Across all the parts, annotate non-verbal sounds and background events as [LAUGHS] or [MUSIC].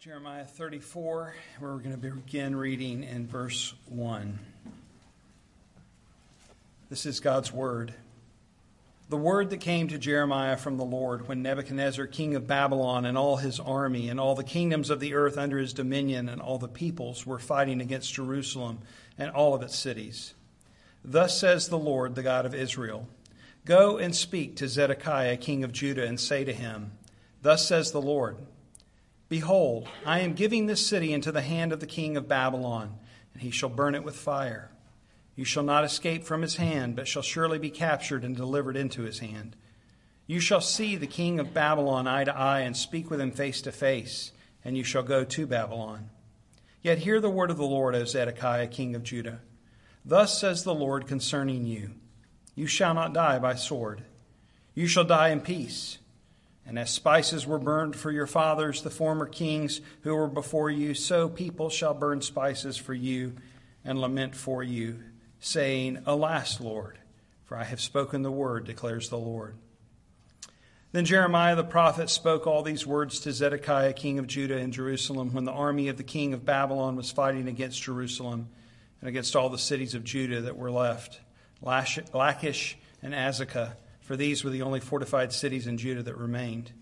Jeremiah 34, where we're going to begin reading in verse 1. This is God's word. The word that came to Jeremiah from the Lord when Nebuchadnezzar, king of Babylon, and all his army, and all the kingdoms of the earth under his dominion, and all the peoples were fighting against Jerusalem and all of its cities. Thus says the Lord, the God of Israel Go and speak to Zedekiah, king of Judah, and say to him, Thus says the Lord, Behold, I am giving this city into the hand of the king of Babylon, and he shall burn it with fire. You shall not escape from his hand, but shall surely be captured and delivered into his hand. You shall see the king of Babylon eye to eye and speak with him face to face, and you shall go to Babylon. Yet hear the word of the Lord, O Zedekiah, king of Judah. Thus says the Lord concerning you You shall not die by sword, you shall die in peace. And as spices were burned for your fathers, the former kings who were before you, so people shall burn spices for you and lament for you, saying, Alas, Lord, for I have spoken the word, declares the Lord. Then Jeremiah the prophet spoke all these words to Zedekiah, king of Judah, in Jerusalem, when the army of the king of Babylon was fighting against Jerusalem and against all the cities of Judah that were left Lachish and Azekah for these were the only fortified cities in Judah that remained.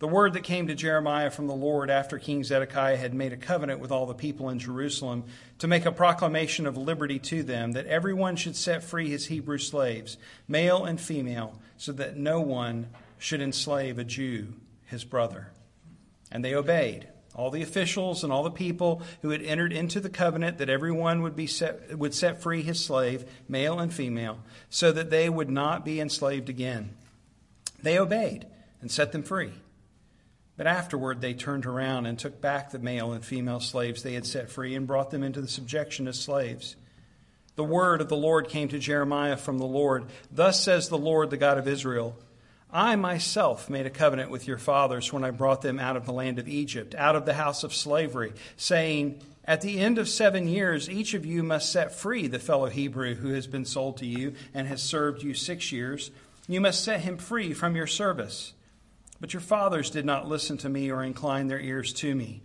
The word that came to Jeremiah from the Lord after King Zedekiah had made a covenant with all the people in Jerusalem to make a proclamation of liberty to them, that everyone should set free his Hebrew slaves, male and female, so that no one should enslave a Jew, his brother. And they obeyed all the officials and all the people who had entered into the covenant that everyone would be set, would set free his slave, male and female, so that they would not be enslaved again. They obeyed and set them free. But afterward they turned around and took back the male and female slaves they had set free and brought them into the subjection as slaves. The word of the Lord came to Jeremiah from the Lord. Thus says the Lord, the God of Israel. I myself made a covenant with your fathers when I brought them out of the land of Egypt, out of the house of slavery, saying, At the end of seven years, each of you must set free the fellow Hebrew who has been sold to you and has served you six years. You must set him free from your service. But your fathers did not listen to me or incline their ears to me.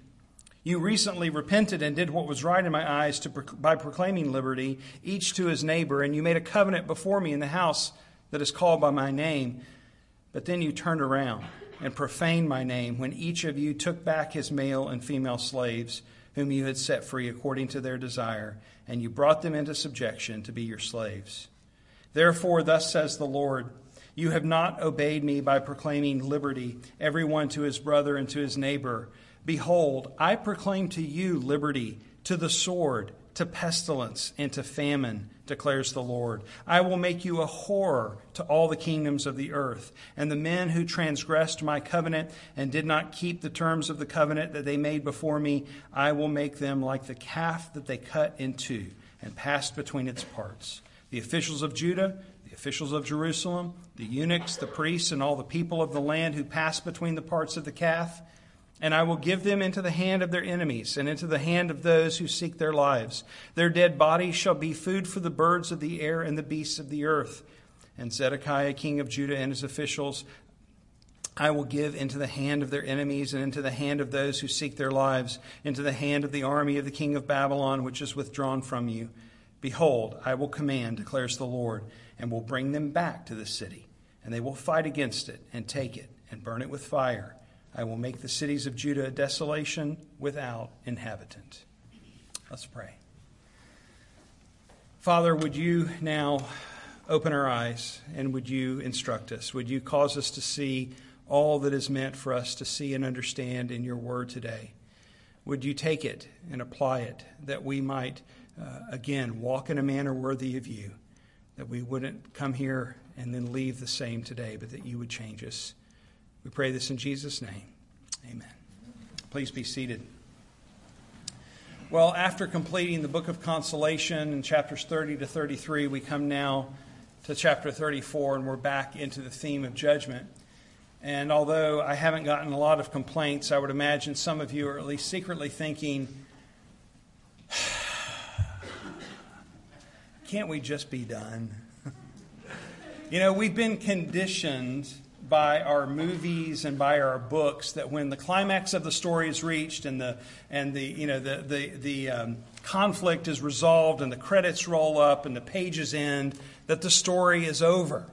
You recently repented and did what was right in my eyes to, by proclaiming liberty, each to his neighbor, and you made a covenant before me in the house that is called by my name. But then you turned around and profaned my name when each of you took back his male and female slaves, whom you had set free according to their desire, and you brought them into subjection to be your slaves. Therefore, thus says the Lord You have not obeyed me by proclaiming liberty, everyone to his brother and to his neighbor. Behold, I proclaim to you liberty, to the sword, to pestilence, and to famine declares the Lord. I will make you a horror to all the kingdoms of the earth. And the men who transgressed my covenant and did not keep the terms of the covenant that they made before me, I will make them like the calf that they cut in two and passed between its parts. The officials of Judah, the officials of Jerusalem, the eunuchs, the priests, and all the people of the land who passed between the parts of the calf, and I will give them into the hand of their enemies and into the hand of those who seek their lives. Their dead bodies shall be food for the birds of the air and the beasts of the earth. And Zedekiah, king of Judah, and his officials, I will give into the hand of their enemies and into the hand of those who seek their lives, into the hand of the army of the king of Babylon, which is withdrawn from you. Behold, I will command, declares the Lord, and will bring them back to the city. And they will fight against it and take it and burn it with fire I will make the cities of Judah a desolation without inhabitant. Let's pray. Father, would you now open our eyes and would you instruct us? Would you cause us to see all that is meant for us to see and understand in your word today? Would you take it and apply it that we might, uh, again, walk in a manner worthy of you? That we wouldn't come here and then leave the same today, but that you would change us. We pray this in Jesus' name. Amen. Please be seated. Well, after completing the book of consolation in chapters 30 to 33, we come now to chapter 34, and we're back into the theme of judgment. And although I haven't gotten a lot of complaints, I would imagine some of you are at least secretly thinking, can't we just be done? [LAUGHS] you know, we've been conditioned by our movies and by our books that when the climax of the story is reached and the and the you know the the the um, conflict is resolved and the credits roll up and the pages end that the story is over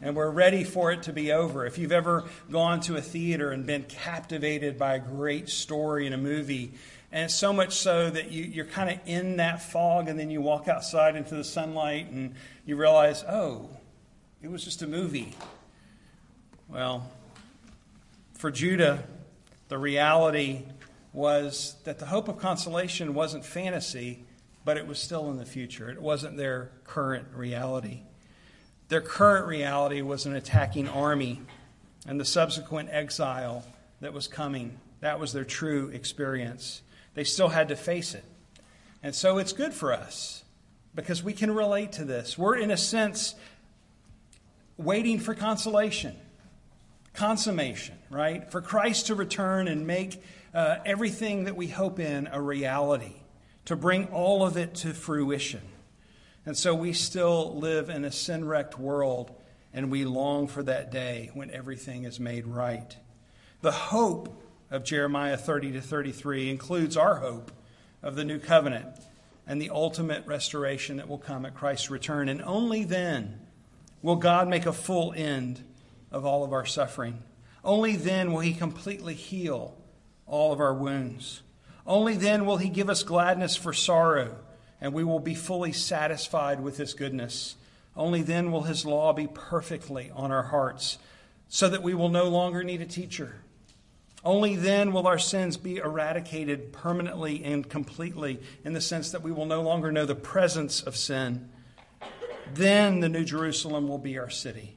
and we're ready for it to be over. If you've ever gone to a theater and been captivated by a great story in a movie, and so much so that you, you're kind of in that fog, and then you walk outside into the sunlight and you realize, oh, it was just a movie. Well, for Judah, the reality was that the hope of consolation wasn't fantasy, but it was still in the future. It wasn't their current reality. Their current reality was an attacking army and the subsequent exile that was coming. That was their true experience. They still had to face it. And so it's good for us because we can relate to this. We're, in a sense, waiting for consolation, consummation, right? For Christ to return and make uh, everything that we hope in a reality, to bring all of it to fruition. And so we still live in a sin wrecked world, and we long for that day when everything is made right. The hope of Jeremiah 30 to 33 includes our hope of the new covenant and the ultimate restoration that will come at Christ's return. And only then will God make a full end of all of our suffering. Only then will He completely heal all of our wounds. Only then will He give us gladness for sorrow and we will be fully satisfied with His goodness. Only then will His law be perfectly on our hearts, so that we will no longer need a teacher. Only then will our sins be eradicated permanently and completely, in the sense that we will no longer know the presence of sin. Then the New Jerusalem will be our city,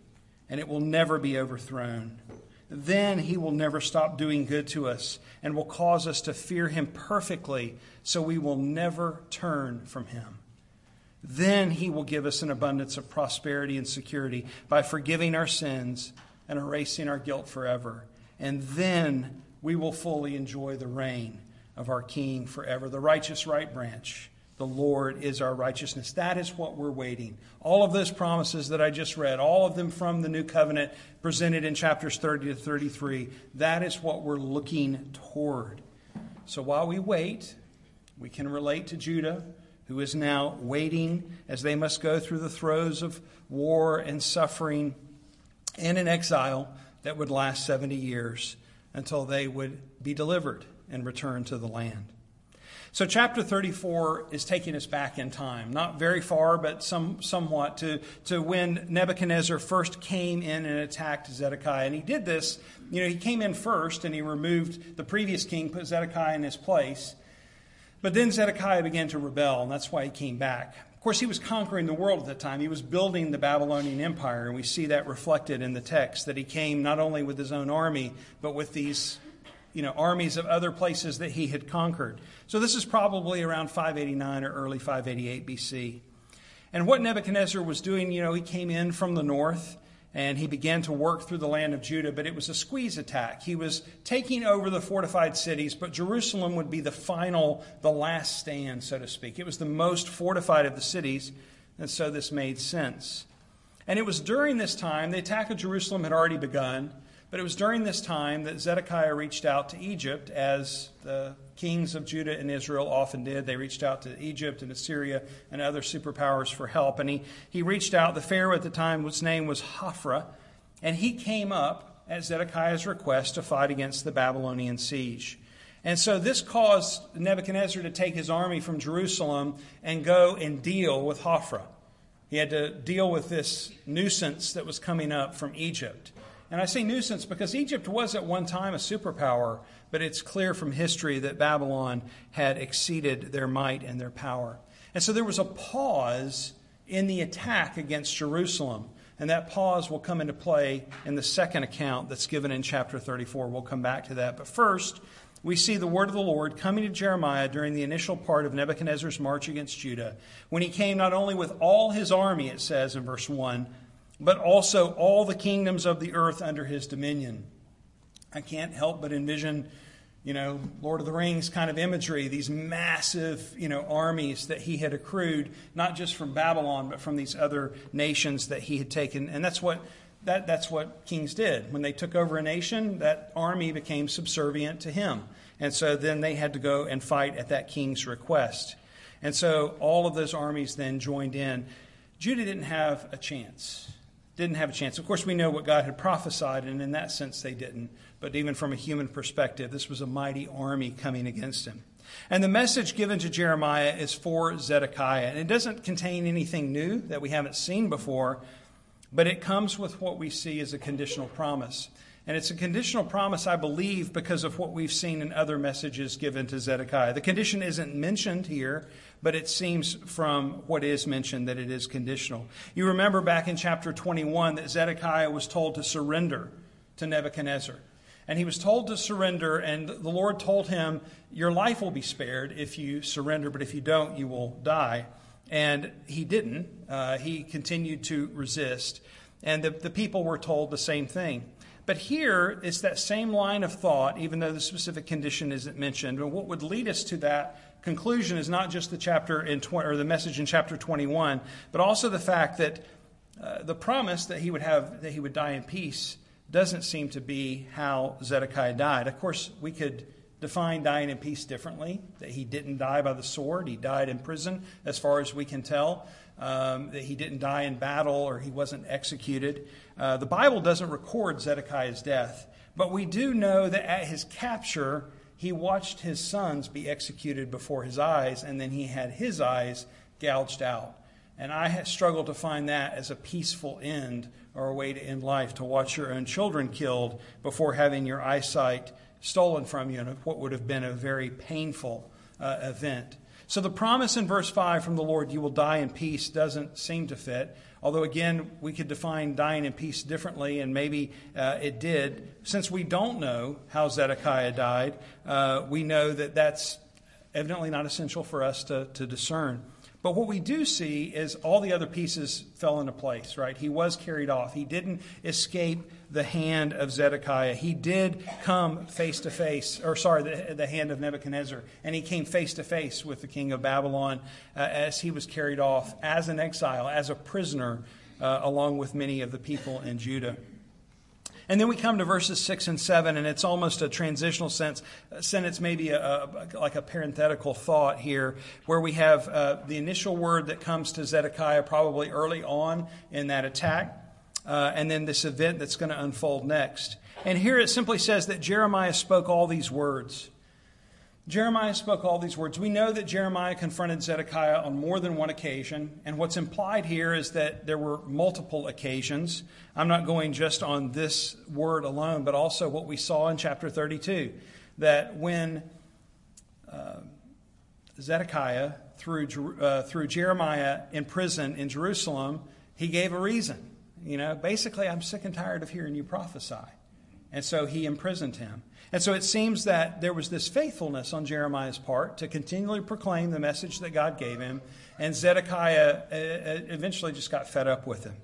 and it will never be overthrown. Then he will never stop doing good to us and will cause us to fear him perfectly so we will never turn from him. Then he will give us an abundance of prosperity and security by forgiving our sins and erasing our guilt forever. And then we will fully enjoy the reign of our King forever, the righteous right branch the Lord is our righteousness. That is what we're waiting. All of those promises that I just read, all of them from the new covenant presented in chapters 30 to 33, that is what we're looking toward. So while we wait, we can relate to Judah, who is now waiting as they must go through the throes of war and suffering and an exile that would last 70 years until they would be delivered and return to the land. So, chapter 34 is taking us back in time, not very far, but some, somewhat, to, to when Nebuchadnezzar first came in and attacked Zedekiah. And he did this, you know, he came in first and he removed the previous king, put Zedekiah in his place. But then Zedekiah began to rebel, and that's why he came back. Of course, he was conquering the world at that time. He was building the Babylonian Empire, and we see that reflected in the text that he came not only with his own army, but with these you know, armies of other places that he had conquered. So this is probably around 589 or early 588 BC. And what Nebuchadnezzar was doing, you know, he came in from the north and he began to work through the land of Judah, but it was a squeeze attack. He was taking over the fortified cities, but Jerusalem would be the final, the last stand, so to speak. It was the most fortified of the cities, and so this made sense. And it was during this time, the attack of Jerusalem had already begun. But it was during this time that Zedekiah reached out to Egypt, as the kings of Judah and Israel often did. They reached out to Egypt and Assyria and other superpowers for help. And he, he reached out. The Pharaoh at the time, whose name was Hophra, and he came up at Zedekiah's request to fight against the Babylonian siege. And so this caused Nebuchadnezzar to take his army from Jerusalem and go and deal with Hophra. He had to deal with this nuisance that was coming up from Egypt. And I say nuisance because Egypt was at one time a superpower, but it's clear from history that Babylon had exceeded their might and their power. And so there was a pause in the attack against Jerusalem. And that pause will come into play in the second account that's given in chapter 34. We'll come back to that. But first, we see the word of the Lord coming to Jeremiah during the initial part of Nebuchadnezzar's march against Judah, when he came not only with all his army, it says in verse 1, but also all the kingdoms of the earth under his dominion. I can't help but envision, you know, Lord of the Rings kind of imagery, these massive, you know, armies that he had accrued, not just from Babylon, but from these other nations that he had taken. And that's what that, that's what kings did. When they took over a nation, that army became subservient to him. And so then they had to go and fight at that king's request. And so all of those armies then joined in. Judah didn't have a chance. Didn't have a chance. Of course, we know what God had prophesied, and in that sense, they didn't. But even from a human perspective, this was a mighty army coming against him. And the message given to Jeremiah is for Zedekiah. And it doesn't contain anything new that we haven't seen before, but it comes with what we see as a conditional promise. And it's a conditional promise, I believe, because of what we've seen in other messages given to Zedekiah. The condition isn't mentioned here, but it seems from what is mentioned that it is conditional. You remember back in chapter 21 that Zedekiah was told to surrender to Nebuchadnezzar. And he was told to surrender, and the Lord told him, Your life will be spared if you surrender, but if you don't, you will die. And he didn't. Uh, he continued to resist. And the, the people were told the same thing. But here, it's that same line of thought, even though the specific condition isn't mentioned. And what would lead us to that conclusion is not just the chapter in tw- or the message in chapter 21, but also the fact that uh, the promise that he would have that he would die in peace doesn't seem to be how Zedekiah died. Of course, we could define dying in peace differently that he didn't die by the sword, he died in prison, as far as we can tell, um, that he didn't die in battle or he wasn't executed. Uh, the Bible doesn't record Zedekiah's death, but we do know that at his capture, he watched his sons be executed before his eyes, and then he had his eyes gouged out. And I struggle to find that as a peaceful end or a way to end life, to watch your own children killed before having your eyesight stolen from you in what would have been a very painful uh, event. So the promise in verse 5 from the Lord, you will die in peace, doesn't seem to fit. Although, again, we could define dying in peace differently, and maybe uh, it did. Since we don't know how Zedekiah died, uh, we know that that's evidently not essential for us to, to discern. But what we do see is all the other pieces fell into place, right? He was carried off. He didn't escape the hand of Zedekiah. He did come face to face, or sorry, the, the hand of Nebuchadnezzar, and he came face to face with the king of Babylon uh, as he was carried off as an exile, as a prisoner, uh, along with many of the people in Judah. And then we come to verses 6 and 7, and it's almost a transitional sense, a sentence, maybe a, a, like a parenthetical thought here, where we have uh, the initial word that comes to Zedekiah probably early on in that attack, uh, and then this event that's going to unfold next. And here it simply says that Jeremiah spoke all these words. Jeremiah spoke all these words. We know that Jeremiah confronted Zedekiah on more than one occasion, and what's implied here is that there were multiple occasions. I'm not going just on this word alone, but also what we saw in chapter 32 that when uh, Zedekiah threw, uh, threw Jeremiah in prison in Jerusalem, he gave a reason. You know, basically, I'm sick and tired of hearing you prophesy. And so he imprisoned him. And so it seems that there was this faithfulness on Jeremiah's part to continually proclaim the message that God gave him. And Zedekiah uh, uh, eventually just got fed up with him.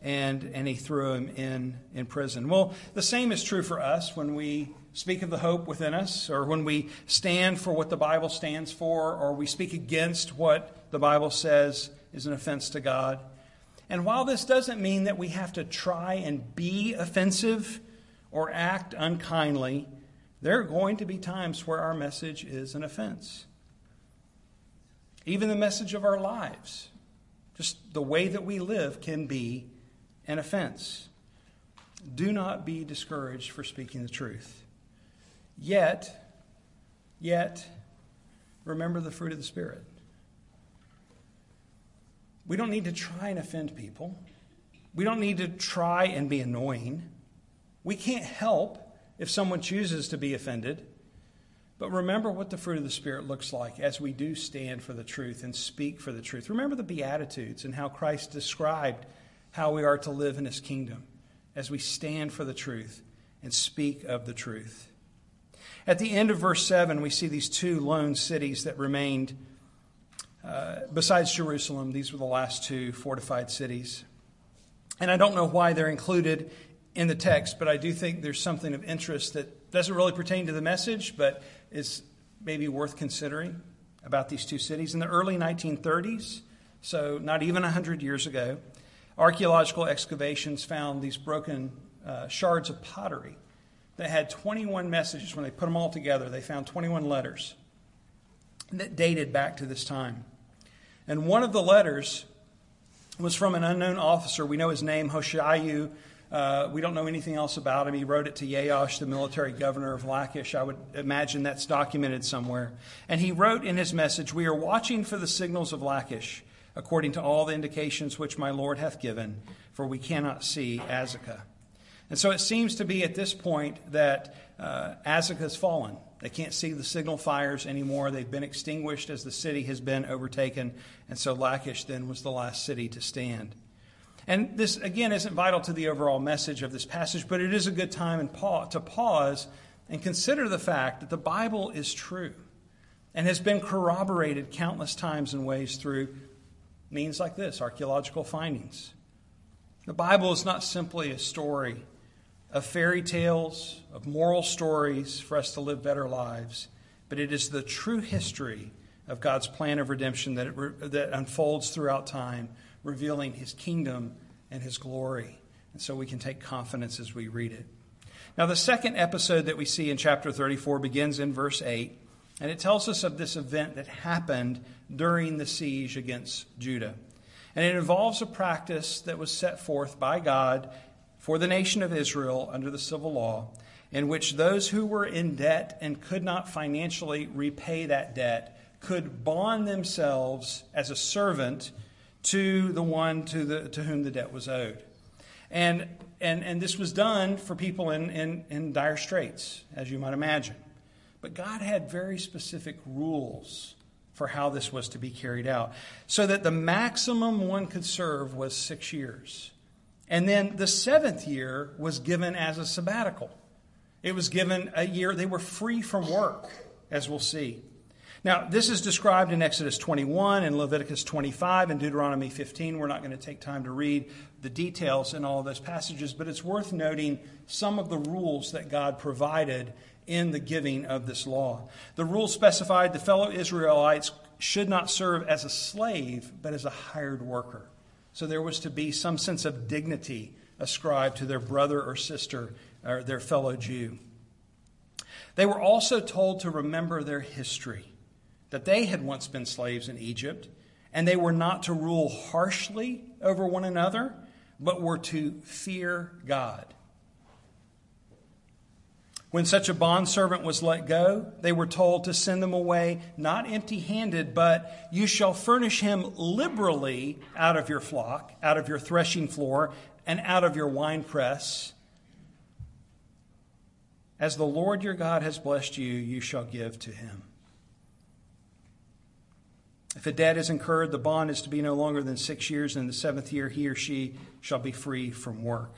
And, and he threw him in, in prison. Well, the same is true for us when we speak of the hope within us, or when we stand for what the Bible stands for, or we speak against what the Bible says is an offense to God. And while this doesn't mean that we have to try and be offensive or act unkindly, there are going to be times where our message is an offense. Even the message of our lives, just the way that we live, can be an offense. Do not be discouraged for speaking the truth. Yet, yet, remember the fruit of the Spirit. We don't need to try and offend people. We don't need to try and be annoying. We can't help if someone chooses to be offended. But remember what the fruit of the Spirit looks like as we do stand for the truth and speak for the truth. Remember the Beatitudes and how Christ described how we are to live in His kingdom as we stand for the truth and speak of the truth. At the end of verse 7, we see these two lone cities that remained. Uh, besides Jerusalem, these were the last two fortified cities. And I don't know why they're included in the text, but I do think there's something of interest that doesn't really pertain to the message, but is maybe worth considering about these two cities. In the early 1930s, so not even 100 years ago, archaeological excavations found these broken uh, shards of pottery that had 21 messages. When they put them all together, they found 21 letters that dated back to this time. And one of the letters was from an unknown officer. We know his name, Hoshayu. Uh, we don't know anything else about him. He wrote it to Yaosh, the military governor of Lachish. I would imagine that's documented somewhere. And he wrote in his message, We are watching for the signals of Lachish, according to all the indications which my Lord hath given, for we cannot see Azekah. And so it seems to be at this point that uh, Azekah has fallen. They can't see the signal fires anymore. They've been extinguished as the city has been overtaken. And so Lachish then was the last city to stand. And this, again, isn't vital to the overall message of this passage, but it is a good time to pause and consider the fact that the Bible is true and has been corroborated countless times and ways through means like this archaeological findings. The Bible is not simply a story of fairy tales, of moral stories for us to live better lives, but it is the true history of God's plan of redemption that, that unfolds throughout time, revealing his kingdom and his glory. And so we can take confidence as we read it. Now, the second episode that we see in chapter 34 begins in verse 8, and it tells us of this event that happened during the siege against Judah. And it involves a practice that was set forth by God for the nation of Israel under the civil law, in which those who were in debt and could not financially repay that debt could bond themselves as a servant to the one to, the, to whom the debt was owed. And, and, and this was done for people in, in, in dire straits, as you might imagine. But God had very specific rules for how this was to be carried out, so that the maximum one could serve was six years. And then the seventh year was given as a sabbatical. It was given a year, they were free from work, as we'll see. Now, this is described in Exodus 21 and Leviticus 25 and Deuteronomy 15. We're not going to take time to read the details in all of those passages, but it's worth noting some of the rules that God provided in the giving of this law. The rules specified the fellow Israelites should not serve as a slave, but as a hired worker. So there was to be some sense of dignity ascribed to their brother or sister or their fellow Jew. They were also told to remember their history, that they had once been slaves in Egypt, and they were not to rule harshly over one another, but were to fear God. When such a bondservant was let go, they were told to send them away not empty handed, but you shall furnish him liberally out of your flock, out of your threshing floor, and out of your winepress. As the Lord your God has blessed you, you shall give to him. If a debt is incurred, the bond is to be no longer than six years, and in the seventh year he or she shall be free from work.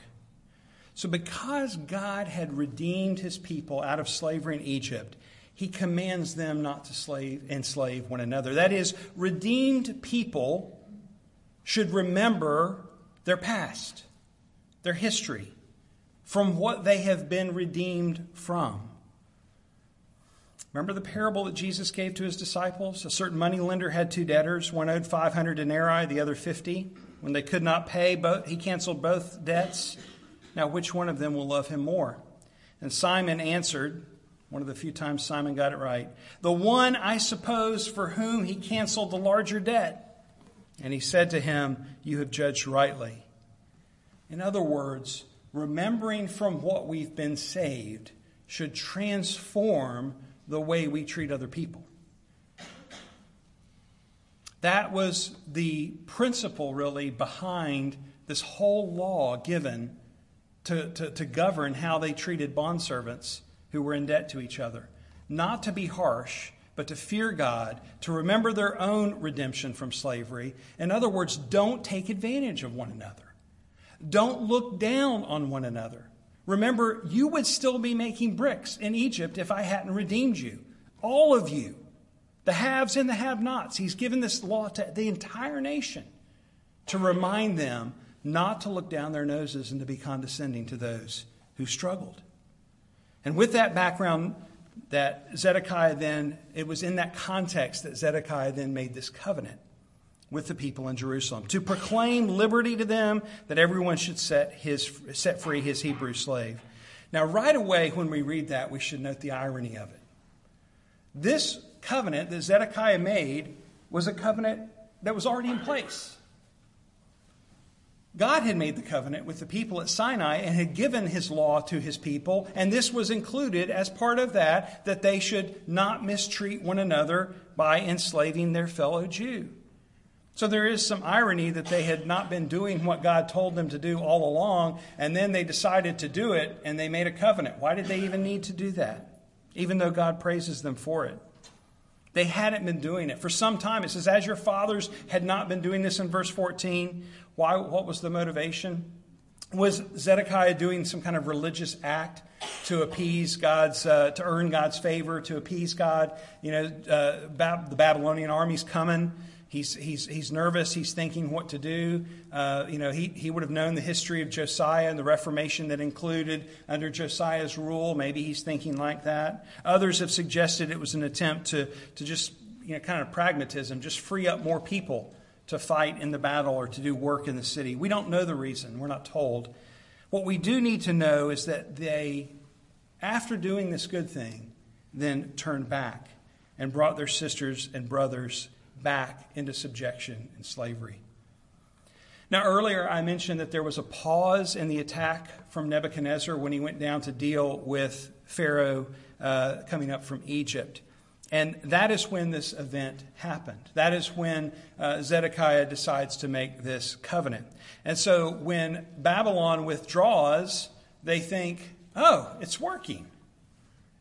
So, because God had redeemed his people out of slavery in Egypt, he commands them not to slave, enslave one another. That is, redeemed people should remember their past, their history, from what they have been redeemed from. Remember the parable that Jesus gave to his disciples? A certain money lender had two debtors. One owed 500 denarii, the other 50. When they could not pay, both, he canceled both debts. Now, which one of them will love him more? And Simon answered, one of the few times Simon got it right, the one, I suppose, for whom he canceled the larger debt. And he said to him, You have judged rightly. In other words, remembering from what we've been saved should transform the way we treat other people. That was the principle, really, behind this whole law given to, to, to govern how they treated bondservants who were in debt to each other. Not to be harsh, but to fear God, to remember their own redemption from slavery. In other words, don't take advantage of one another. Don't look down on one another. Remember, you would still be making bricks in Egypt if I hadn't redeemed you. All of you, the haves and the have nots. He's given this law to the entire nation to remind them not to look down their noses and to be condescending to those who struggled. And with that background, that Zedekiah then, it was in that context that Zedekiah then made this covenant. With the people in Jerusalem, to proclaim liberty to them, that everyone should set, his, set free his Hebrew slave. Now, right away, when we read that, we should note the irony of it. This covenant that Zedekiah made was a covenant that was already in place. God had made the covenant with the people at Sinai and had given his law to his people, and this was included as part of that, that they should not mistreat one another by enslaving their fellow Jew. So there is some irony that they had not been doing what God told them to do all along, and then they decided to do it and they made a covenant. Why did they even need to do that? Even though God praises them for it. They hadn't been doing it. For some time, it says, as your fathers had not been doing this in verse 14. Why, what was the motivation? Was Zedekiah doing some kind of religious act to appease God's, uh, to earn God's favor, to appease God? You know, uh, the Babylonian army's coming. He's, he's, he's nervous. He's thinking what to do. Uh, you know, he, he would have known the history of Josiah and the Reformation that included under Josiah's rule. Maybe he's thinking like that. Others have suggested it was an attempt to, to just, you know, kind of pragmatism, just free up more people to fight in the battle or to do work in the city. We don't know the reason. We're not told. What we do need to know is that they, after doing this good thing, then turned back and brought their sisters and brothers back into subjection and slavery. Now, earlier I mentioned that there was a pause in the attack from Nebuchadnezzar when he went down to deal with Pharaoh uh, coming up from Egypt. And that is when this event happened. That is when uh, Zedekiah decides to make this covenant. And so when Babylon withdraws, they think, oh, it's working.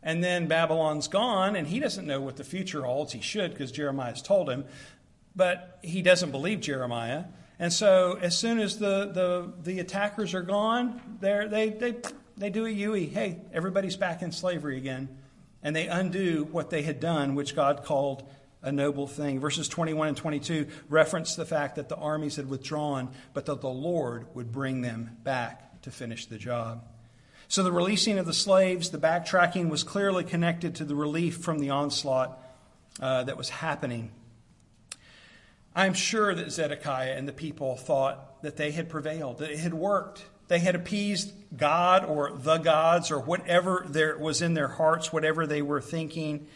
And then Babylon's gone, and he doesn't know what the future holds. He should, because Jeremiah's told him. But he doesn't believe Jeremiah. And so as soon as the, the, the attackers are gone, they they, they do a Yui. Hey, everybody's back in slavery again and they undo what they had done, which God called a noble thing. Verses 21 and 22 reference the fact that the armies had withdrawn, but that the Lord would bring them back to finish the job. So the releasing of the slaves, the backtracking was clearly connected to the relief from the onslaught uh, that was happening. I'm sure that Zedekiah and the people thought that they had prevailed, that it had worked, they had appeased God or the gods or whatever there was in their hearts, whatever they were thinking.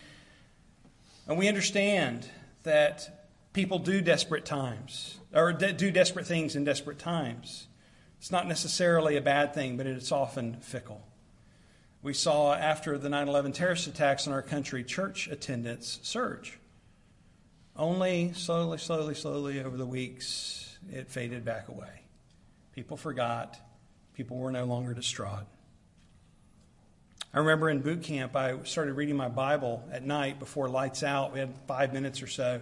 And we understand that people do desperate times or do desperate things in desperate times. It's not necessarily a bad thing, but it's often fickle. We saw after the 9 11 terrorist attacks in our country, church attendance surge. Only slowly, slowly, slowly over the weeks, it faded back away. People forgot People were no longer distraught. I remember in boot camp, I started reading my Bible at night before lights out. We had five minutes or so.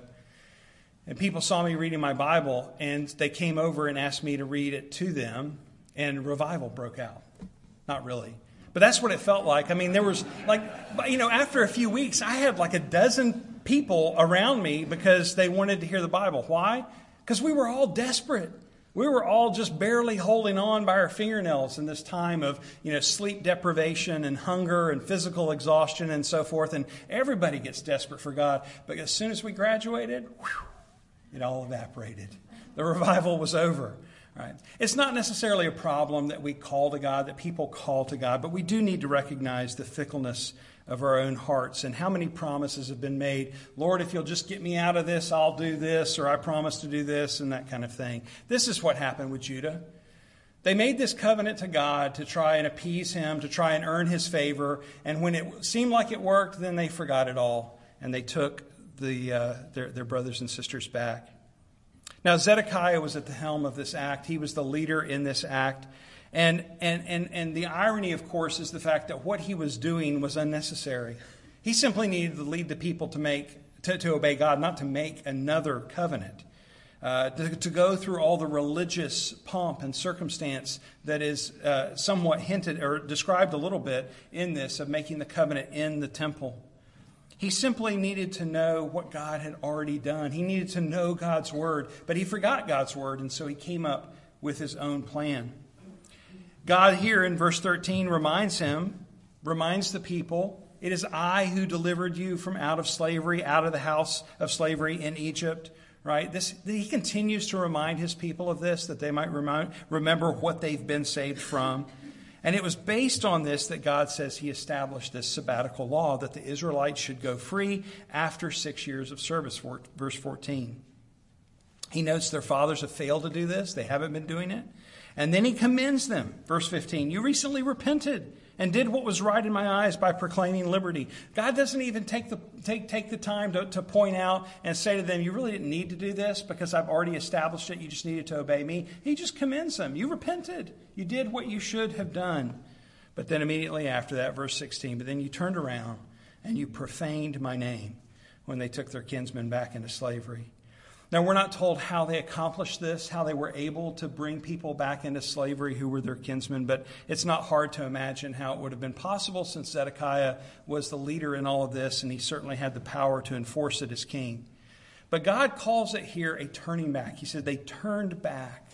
And people saw me reading my Bible, and they came over and asked me to read it to them, and revival broke out. Not really. But that's what it felt like. I mean, there was like, you know, after a few weeks, I had like a dozen people around me because they wanted to hear the Bible. Why? Because we were all desperate. We were all just barely holding on by our fingernails in this time of you know, sleep deprivation and hunger and physical exhaustion and so forth. And everybody gets desperate for God. But as soon as we graduated, whew, it all evaporated. The revival was over. Right? It's not necessarily a problem that we call to God, that people call to God, but we do need to recognize the fickleness of our own hearts and how many promises have been made. Lord, if you'll just get me out of this, I'll do this, or I promise to do this, and that kind of thing. This is what happened with Judah. They made this covenant to God to try and appease him, to try and earn his favor, and when it seemed like it worked, then they forgot it all and they took the, uh, their, their brothers and sisters back. Now, Zedekiah was at the helm of this act. He was the leader in this act. And, and, and, and the irony, of course, is the fact that what he was doing was unnecessary. He simply needed to lead the people to, make, to, to obey God, not to make another covenant. Uh, to, to, go through all the religious pomp and circumstance that is uh, somewhat hinted or described a little bit in this of making the covenant in the temple. He simply needed to know what God had already done. He needed to know God's word, but he forgot God's word, and so he came up with his own plan. God here in verse 13 reminds him, reminds the people, it is I who delivered you from out of slavery, out of the house of slavery in Egypt. right? This, he continues to remind his people of this, that they might remind, remember what they've been saved from. And it was based on this that God says he established this sabbatical law that the Israelites should go free after six years of service, verse 14. He notes their fathers have failed to do this, they haven't been doing it. And then he commends them, verse 15. You recently repented and did what was right in my eyes by proclaiming liberty. God doesn't even take the, take, take the time to, to point out and say to them, You really didn't need to do this because I've already established it. You just needed to obey me. He just commends them. You repented. You did what you should have done. But then immediately after that, verse 16, but then you turned around and you profaned my name when they took their kinsmen back into slavery. Now, we're not told how they accomplished this, how they were able to bring people back into slavery who were their kinsmen, but it's not hard to imagine how it would have been possible since Zedekiah was the leader in all of this and he certainly had the power to enforce it as king. But God calls it here a turning back. He said they turned back.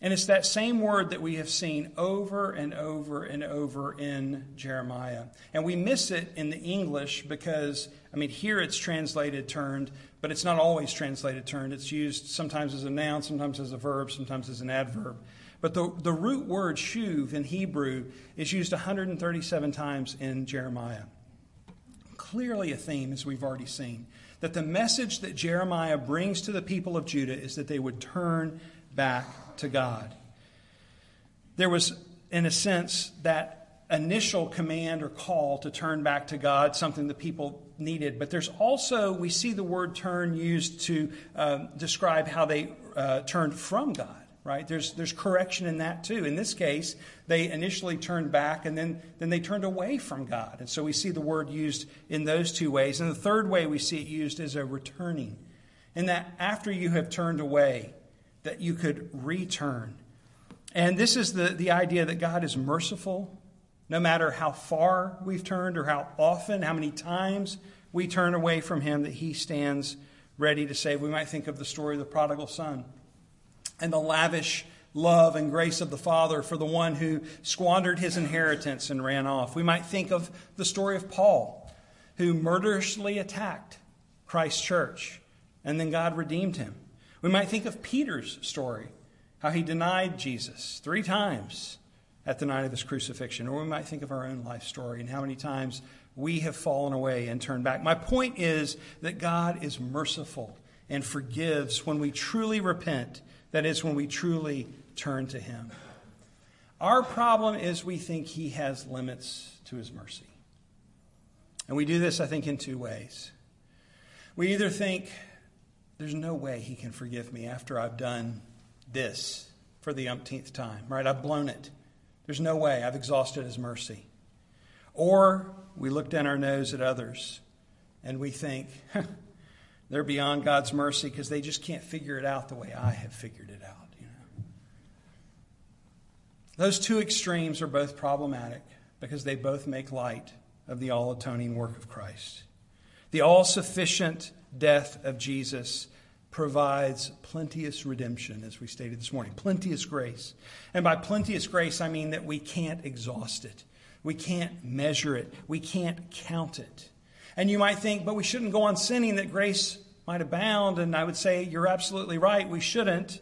And it's that same word that we have seen over and over and over in Jeremiah. And we miss it in the English because, I mean, here it's translated turned, but it's not always translated turned. It's used sometimes as a noun, sometimes as a verb, sometimes as an adverb. But the, the root word shuv in Hebrew is used 137 times in Jeremiah. Clearly a theme, as we've already seen, that the message that Jeremiah brings to the people of Judah is that they would turn back to God. There was, in a sense, that initial command or call to turn back to God, something the people needed. But there's also, we see the word turn used to uh, describe how they uh, turned from God. Right? There's, there's correction in that too. In this case, they initially turned back and then, then they turned away from God. And so we see the word used in those two ways. And the third way we see it used is a returning. In that after you have turned away, that you could return. And this is the, the idea that God is merciful no matter how far we've turned or how often, how many times we turn away from Him, that He stands ready to save. We might think of the story of the prodigal son and the lavish love and grace of the Father for the one who squandered his inheritance and ran off. We might think of the story of Paul, who murderously attacked Christ's church, and then God redeemed him. We might think of Peter's story, how he denied Jesus three times at the night of his crucifixion. Or we might think of our own life story and how many times we have fallen away and turned back. My point is that God is merciful and forgives when we truly repent. That is, when we truly turn to Him. Our problem is we think He has limits to His mercy. And we do this, I think, in two ways. We either think, there's no way he can forgive me after I've done this for the umpteenth time, right? I've blown it. There's no way. I've exhausted his mercy. Or we look down our nose at others and we think they're beyond God's mercy because they just can't figure it out the way I have figured it out. You know? Those two extremes are both problematic because they both make light of the all atoning work of Christ. The all sufficient death of Jesus provides plenteous redemption, as we stated this morning, plenteous grace. And by plenteous grace, I mean that we can't exhaust it, we can't measure it, we can't count it. And you might think, but we shouldn't go on sinning that grace might abound. And I would say, you're absolutely right, we shouldn't.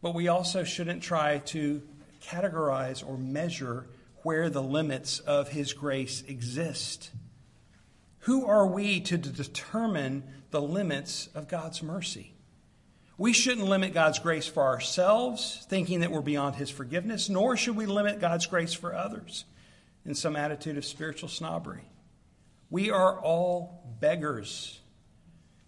But we also shouldn't try to categorize or measure where the limits of His grace exist. Who are we to determine the limits of God's mercy? We shouldn't limit God's grace for ourselves, thinking that we're beyond His forgiveness, nor should we limit God's grace for others in some attitude of spiritual snobbery. We are all beggars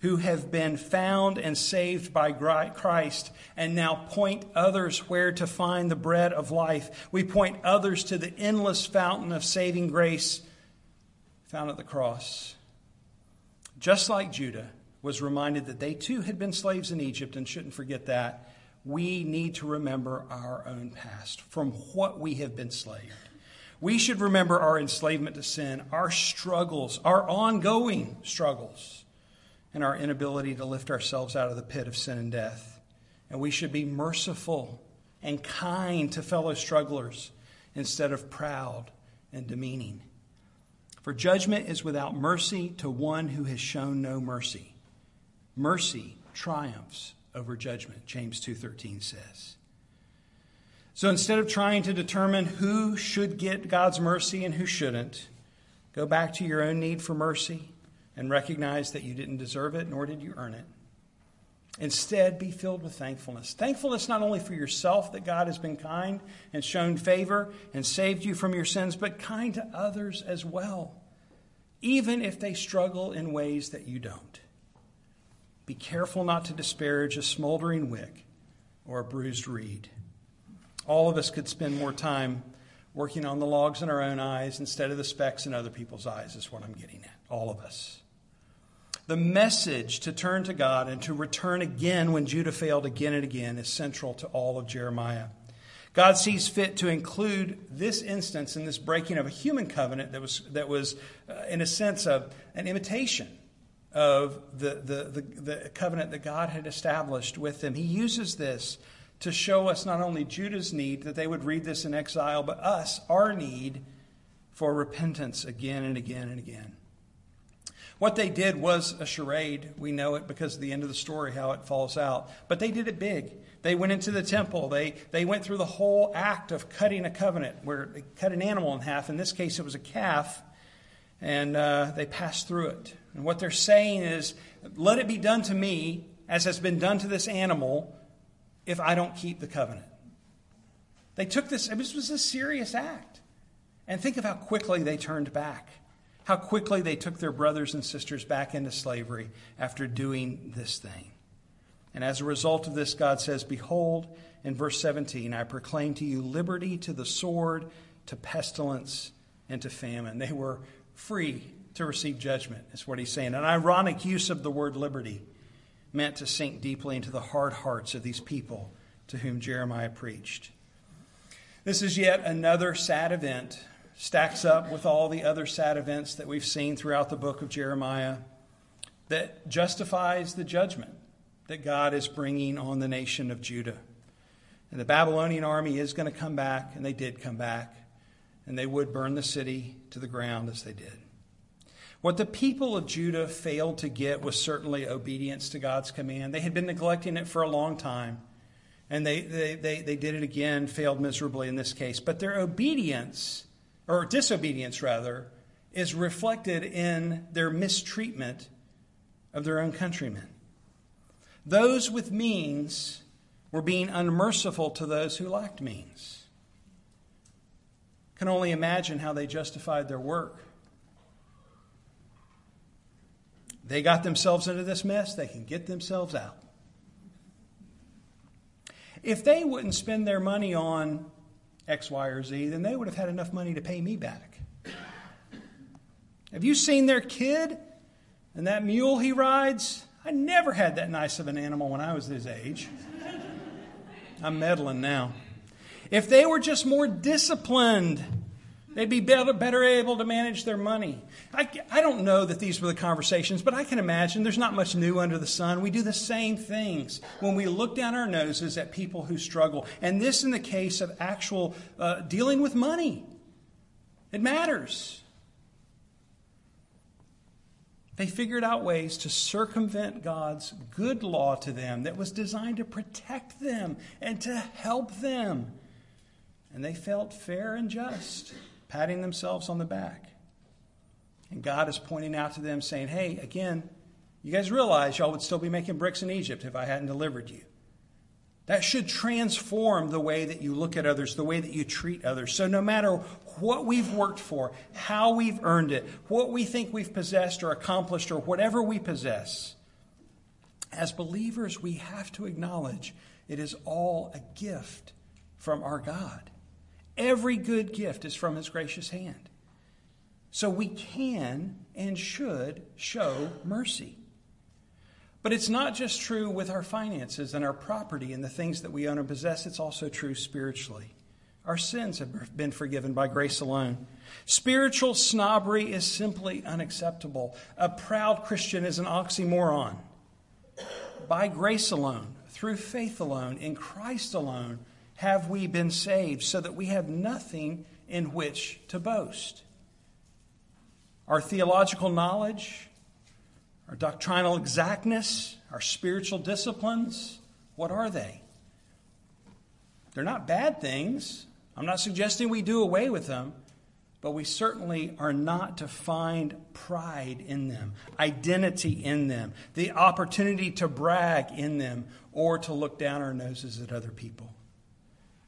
who have been found and saved by Christ and now point others where to find the bread of life. We point others to the endless fountain of saving grace found at the cross. Just like Judah was reminded that they too had been slaves in Egypt and shouldn't forget that, we need to remember our own past from what we have been slaved. We should remember our enslavement to sin, our struggles, our ongoing struggles, and our inability to lift ourselves out of the pit of sin and death. And we should be merciful and kind to fellow strugglers instead of proud and demeaning. For judgment is without mercy to one who has shown no mercy. Mercy triumphs over judgment, James 2:13 says. So instead of trying to determine who should get God's mercy and who shouldn't, go back to your own need for mercy and recognize that you didn't deserve it nor did you earn it. Instead, be filled with thankfulness. Thankfulness not only for yourself that God has been kind and shown favor and saved you from your sins, but kind to others as well, even if they struggle in ways that you don't. Be careful not to disparage a smoldering wick or a bruised reed. All of us could spend more time working on the logs in our own eyes instead of the specks in other people's eyes, is what I'm getting at. All of us. The message to turn to God and to return again when Judah failed again and again is central to all of Jeremiah. God sees fit to include this instance in this breaking of a human covenant that was, that was uh, in a sense, of an imitation of the, the, the, the covenant that God had established with them. He uses this to show us not only Judah's need, that they would read this in exile, but us, our need for repentance again and again and again. What they did was a charade. We know it because of the end of the story, how it falls out. But they did it big. They went into the temple. They, they went through the whole act of cutting a covenant, where they cut an animal in half. In this case, it was a calf. And uh, they passed through it. And what they're saying is, let it be done to me as has been done to this animal if I don't keep the covenant. They took this, this was a serious act. And think of how quickly they turned back how quickly they took their brothers and sisters back into slavery after doing this thing. And as a result of this, God says, Behold, in verse 17, I proclaim to you liberty to the sword, to pestilence, and to famine. They were free to receive judgment, is what he's saying. An ironic use of the word liberty meant to sink deeply into the hard hearts of these people to whom Jeremiah preached. This is yet another sad event stacks up with all the other sad events that we've seen throughout the book of Jeremiah that justifies the judgment that God is bringing on the nation of Judah. And the Babylonian army is going to come back, and they did come back, and they would burn the city to the ground as they did. What the people of Judah failed to get was certainly obedience to God's command. They had been neglecting it for a long time, and they, they, they, they did it again, failed miserably in this case. But their obedience or disobedience rather, is reflected in their mistreatment of their own countrymen. Those with means were being unmerciful to those who lacked means. Can only imagine how they justified their work. They got themselves into this mess, they can get themselves out. If they wouldn't spend their money on X, Y, or Z, then they would have had enough money to pay me back. Have you seen their kid and that mule he rides? I never had that nice of an animal when I was his age. I'm meddling now. If they were just more disciplined, They'd be better, better able to manage their money. I, I don't know that these were the conversations, but I can imagine there's not much new under the sun. We do the same things when we look down our noses at people who struggle. And this in the case of actual uh, dealing with money. It matters. They figured out ways to circumvent God's good law to them that was designed to protect them and to help them. And they felt fair and just patting themselves on the back. And God is pointing out to them, saying, Hey, again, you guys realize y'all would still be making bricks in Egypt if I hadn't delivered you. That should transform the way that you look at others, the way that you treat others. So, no matter what we've worked for, how we've earned it, what we think we've possessed or accomplished, or whatever we possess, as believers, we have to acknowledge it is all a gift from our God. Every good gift is from His gracious hand. So we can and should show mercy. But it's not just true with our finances and our property and the things that we own and possess, it's also true spiritually. Our sins have been forgiven by grace alone. Spiritual snobbery is simply unacceptable. A proud Christian is an oxymoron. By grace alone, through faith alone, in Christ alone, have we been saved, so that we have nothing in which to boast. Our theological knowledge, our doctrinal exactness, our spiritual disciplines, what are they? They're not bad things. I'm not suggesting we do away with them, but we certainly are not to find pride in them, identity in them, the opportunity to brag in them, or to look down our noses at other people.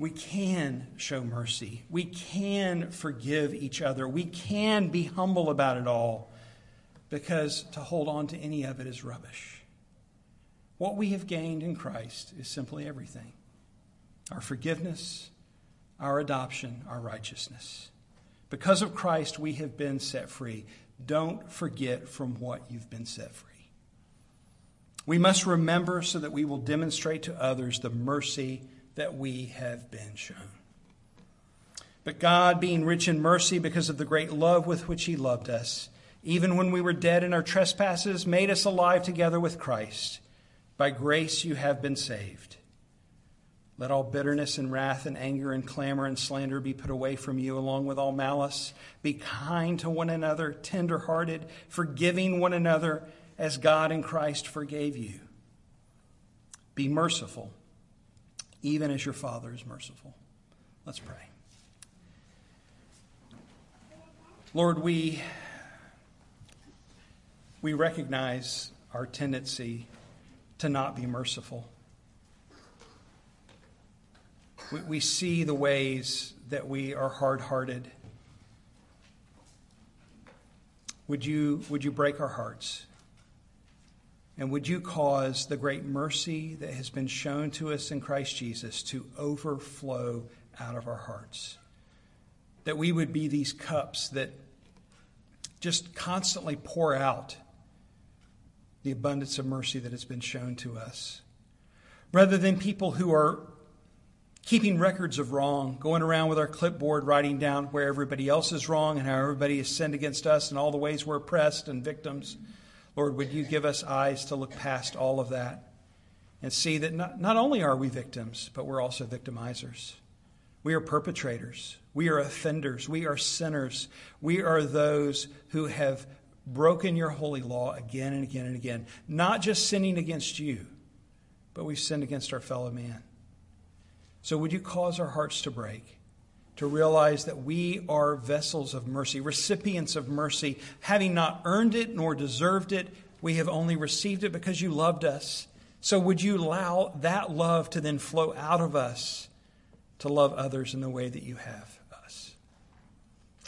We can show mercy. We can forgive each other. We can be humble about it all because to hold on to any of it is rubbish. What we have gained in Christ is simply everything our forgiveness, our adoption, our righteousness. Because of Christ, we have been set free. Don't forget from what you've been set free. We must remember so that we will demonstrate to others the mercy that we have been shown. But God, being rich in mercy because of the great love with which He loved us, even when we were dead in our trespasses, made us alive together with Christ. By grace you have been saved. Let all bitterness and wrath and anger and clamor and slander be put away from you, along with all malice. Be kind to one another, tenderhearted, forgiving one another, as God in Christ forgave you. Be merciful, even as your Father is merciful. Let's pray. Lord, we, we recognize our tendency to not be merciful. We, we see the ways that we are hard hearted. Would you, would you break our hearts? And would you cause the great mercy that has been shown to us in Christ Jesus to overflow out of our hearts? That we would be these cups that just constantly pour out the abundance of mercy that has been shown to us. Rather than people who are keeping records of wrong, going around with our clipboard writing down where everybody else is wrong and how everybody has sinned against us and all the ways we're oppressed and victims. Lord, would you give us eyes to look past all of that and see that not, not only are we victims, but we're also victimizers. We are perpetrators. We are offenders. We are sinners. We are those who have broken your holy law again and again and again, not just sinning against you, but we've sinned against our fellow man. So, would you cause our hearts to break, to realize that we are vessels of mercy, recipients of mercy, having not earned it nor deserved it, we have only received it because you loved us. So, would you allow that love to then flow out of us to love others in the way that you have us?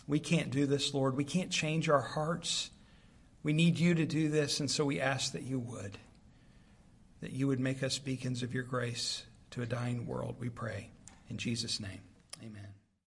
We can't do this, Lord. We can't change our hearts. We need you to do this, and so we ask that you would, that you would make us beacons of your grace to a dying world, we pray. In Jesus' name.